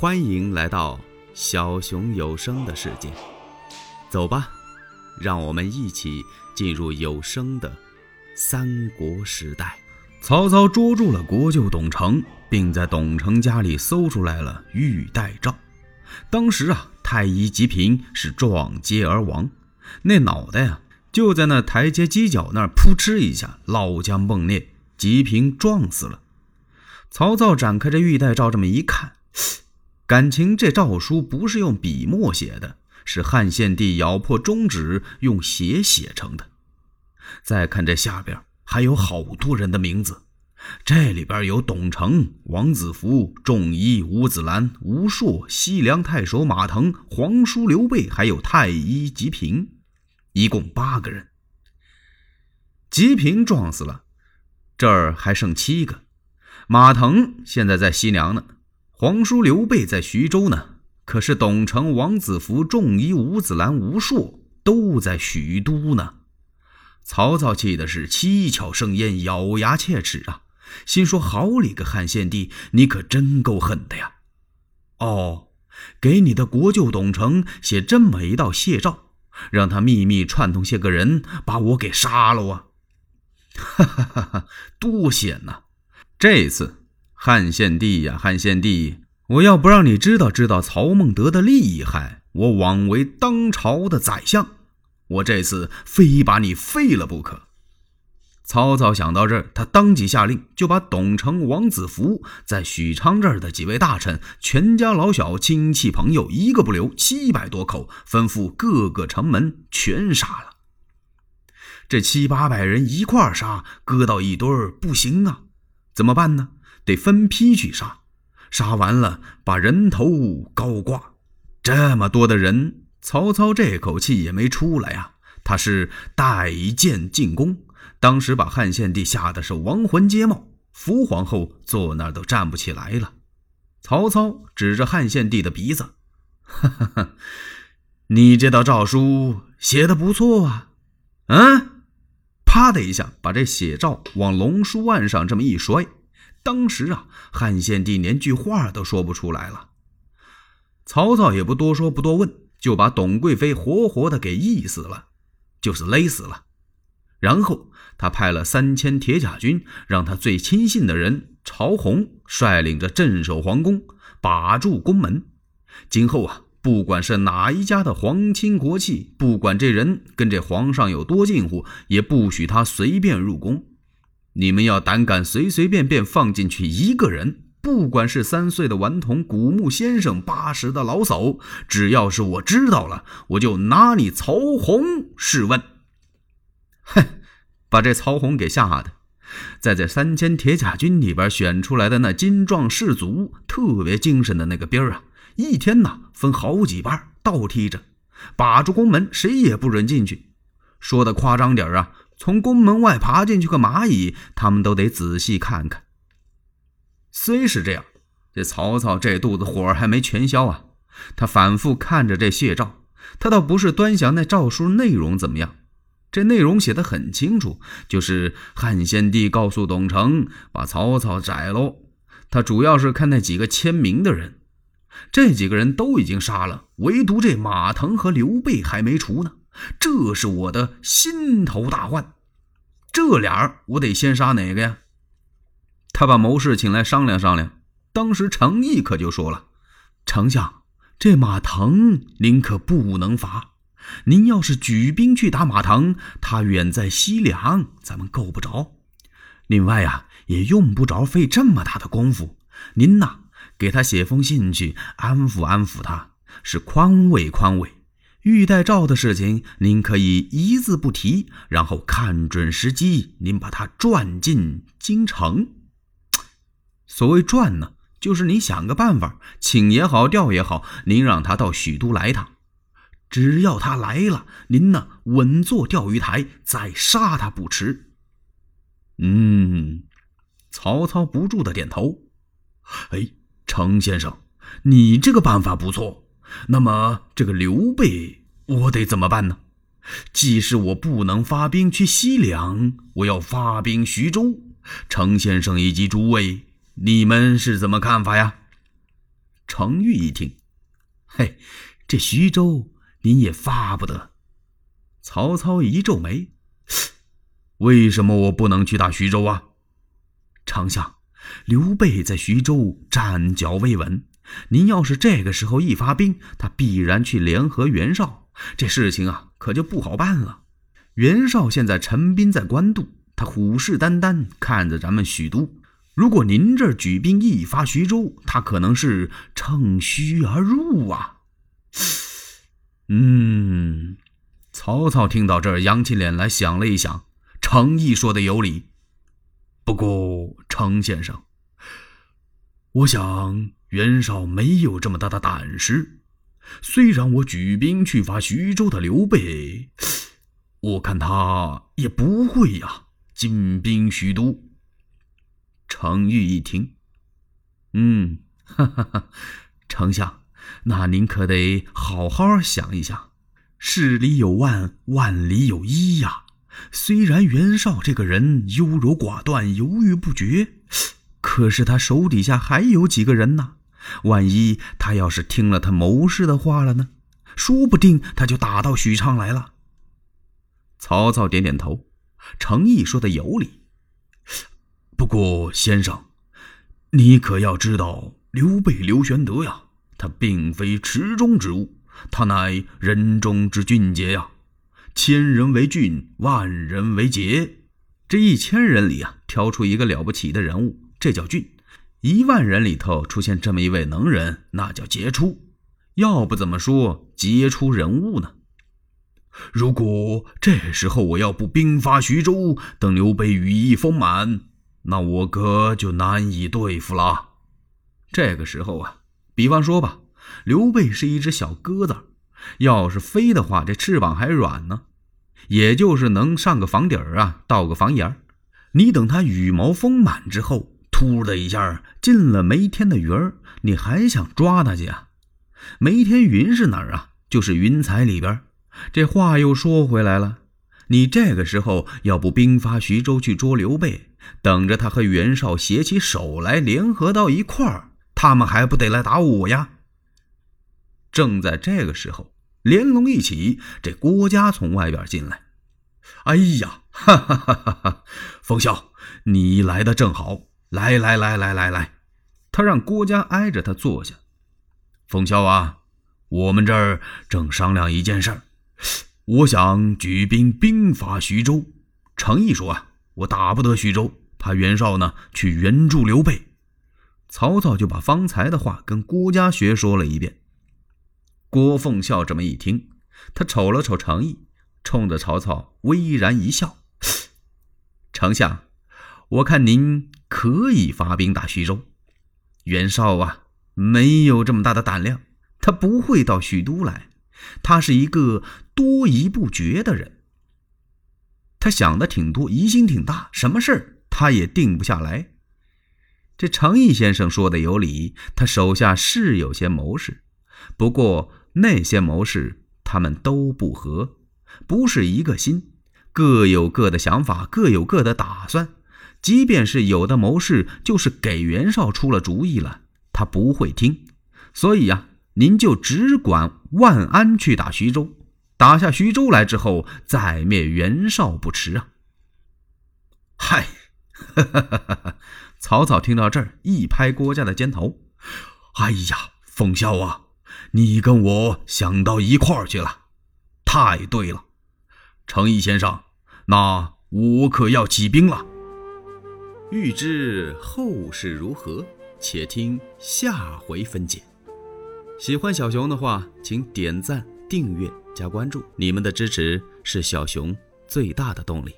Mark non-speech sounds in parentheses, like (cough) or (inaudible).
欢迎来到小熊有声的世界，走吧，让我们一起进入有声的三国时代。曹操捉住了国舅董承，并在董承家里搜出来了玉带诏。当时啊，太医吉平是撞阶而亡，那脑袋啊就在那台阶犄角那儿扑哧一下老浆迸裂，吉平撞死了。曹操展开这玉带诏，这么一看。感情这诏书不是用笔墨写的，是汉献帝咬破中指用血写成的。再看这下边还有好多人的名字，这里边有董承、王子服、仲仪、吴子兰、吴硕、西凉太守马腾、皇叔刘备，还有太医吉平，一共八个人。吉平撞死了，这儿还剩七个。马腾现在在西凉呢。皇叔刘备在徐州呢，可是董承、王子服、仲仪、吴子兰、吴硕都在许都呢。曹操气的是七窍生烟，咬牙切齿啊，心说：好你个汉献帝，你可真够狠的呀！哦，给你的国舅董承写这么一道谢诏，让他秘密串通些个人，把我给杀了啊！哈哈哈哈，多险呐！这次。汉献帝呀，汉献帝，我要不让你知道知道曹孟德的厉害，我枉为当朝的宰相，我这次非把你废了不可。曹操想到这儿，他当即下令，就把董承、王子服在许昌这儿的几位大臣，全家老小、亲戚朋友一个不留，七百多口，吩咐各个城门全杀了。这七八百人一块杀，搁到一堆儿不行啊，怎么办呢？得分批去杀，杀完了把人头高挂。这么多的人，曹操这口气也没出来呀。他是带剑进宫，当时把汉献帝吓得是亡魂皆冒，伏皇后坐那儿都站不起来了。曹操指着汉献帝的鼻子：“哈哈哈，你这道诏书写的不错啊。”嗯，啪的一下把这写诏往龙书案上这么一摔。当时啊，汉献帝连句话都说不出来了。曹操也不多说，不多问，就把董贵妃活活的给缢死了，就是勒死了。然后他派了三千铁甲军，让他最亲信的人曹洪率领着镇守皇宫，把住宫门。今后啊，不管是哪一家的皇亲国戚，不管这人跟这皇上有多近乎，也不许他随便入宫。你们要胆敢随随便便放进去一个人，不管是三岁的顽童古墓先生，八十的老叟，只要是我知道了，我就拿你曹洪试问。(laughs) 哼，把这曹洪给吓的，在这三千铁甲军里边选出来的那精壮士卒，特别精神的那个兵啊，一天呐分好几班倒踢着，把住宫门，谁也不准进去。说的夸张点啊。从宫门外爬进去个蚂蚁，他们都得仔细看看。虽是这样，这曹操这肚子火还没全消啊！他反复看着这谢诏，他倒不是端详那诏书内容怎么样，这内容写的很清楚，就是汉献帝告诉董承把曹操宰喽。他主要是看那几个签名的人，这几个人都已经杀了，唯独这马腾和刘备还没除呢。这是我的心头大患，这俩我得先杀哪个呀？他把谋士请来商量商量。当时程毅可就说了：“丞相，这马腾您可不能罚。您要是举兵去打马腾，他远在西凉，咱们够不着。另外呀，也用不着费这么大的功夫。您呐，给他写封信去，安抚安抚他，是宽慰宽慰。”玉带诏的事情，您可以一字不提，然后看准时机，您把他转进京城。所谓转呢，就是你想个办法，请也好，调也好，您让他到许都来一趟。只要他来了，您呢稳坐钓鱼台，再杀他不迟。嗯，曹操不住的点头。哎，程先生，你这个办法不错。那么这个刘备，我得怎么办呢？既是我不能发兵去西凉，我要发兵徐州。程先生以及诸位，你们是怎么看法呀？程昱一听，嘿，这徐州您也发不得。曹操一皱眉，为什么我不能去打徐州啊？丞相，刘备在徐州站脚未稳，您要是这个时候一发兵，他必然去联合袁绍，这事情啊可就不好办了。袁绍现在陈兵在官渡，他虎视眈眈看着咱们许都。如果您这儿举兵一发徐州，他可能是乘虚而入啊。嗯，曹操听到这儿，扬起脸来想了一想，程毅说的有理。不过，程先生，我想袁绍没有这么大的胆识。虽然我举兵去伐徐州的刘备，我看他也不会呀进兵许都。程昱一听，嗯，哈哈哈，丞相，那您可得好好想一想。事里有万，万里有一呀。虽然袁绍这个人优柔寡断、犹豫不决，可是他手底下还有几个人呢？万一他要是听了他谋士的话了呢？说不定他就打到许昌来了。曹操点点头，程毅说的有理。不过先生，你可要知道，刘备刘玄德呀，他并非池中之物，他乃人中之俊杰呀。千人为俊，万人为杰。这一千人里啊，挑出一个了不起的人物，这叫俊；一万人里头出现这么一位能人，那叫杰出。要不怎么说杰出人物呢？如果这时候我要不兵发徐州，等刘备羽翼丰满，那我哥就难以对付了。这个时候啊，比方说吧，刘备是一只小鸽子。要是飞的话，这翅膀还软呢，也就是能上个房顶儿啊，到个房檐儿。你等它羽毛丰满之后，突的一下进了梅天的云儿，你还想抓他去啊？梅天云是哪儿啊？就是云彩里边。这话又说回来了，你这个时候要不兵发徐州去捉刘备，等着他和袁绍携起手来联合到一块儿，他们还不得来打我呀？正在这个时候，连龙一起，这郭嘉从外边进来。哎呀，(laughs) 哈哈哈哈哈！冯潇，你来的正好，来来来来来来，他让郭嘉挨着他坐下。冯孝啊，我们这儿正商量一件事儿，我想举兵兵伐徐州。程毅说啊，我打不得徐州，怕袁绍呢去援助刘备。曹操就把方才的话跟郭嘉学说了一遍。郭奉孝这么一听，他瞅了瞅程毅，冲着曹操微然一笑：“ (coughs) 丞相，我看您可以发兵打徐州。袁绍啊，没有这么大的胆量，他不会到许都来。他是一个多疑不决的人，他想的挺多，疑心挺大，什么事儿他也定不下来。这程毅先生说的有理，他手下是有些谋士，不过。”那些谋士，他们都不和，不是一个心，各有各的想法，各有各的打算。即便是有的谋士，就是给袁绍出了主意了，他不会听。所以呀，您就只管万安去打徐州，打下徐州来之后，再灭袁绍不迟啊！嗨，哈哈哈哈曹操听到这儿，一拍郭嘉的肩头：“哎呀，奉孝啊！”你跟我想到一块儿去了，太对了，程毅先生，那我可要起兵了。欲知后事如何，且听下回分解。喜欢小熊的话，请点赞、订阅、加关注，你们的支持是小熊最大的动力。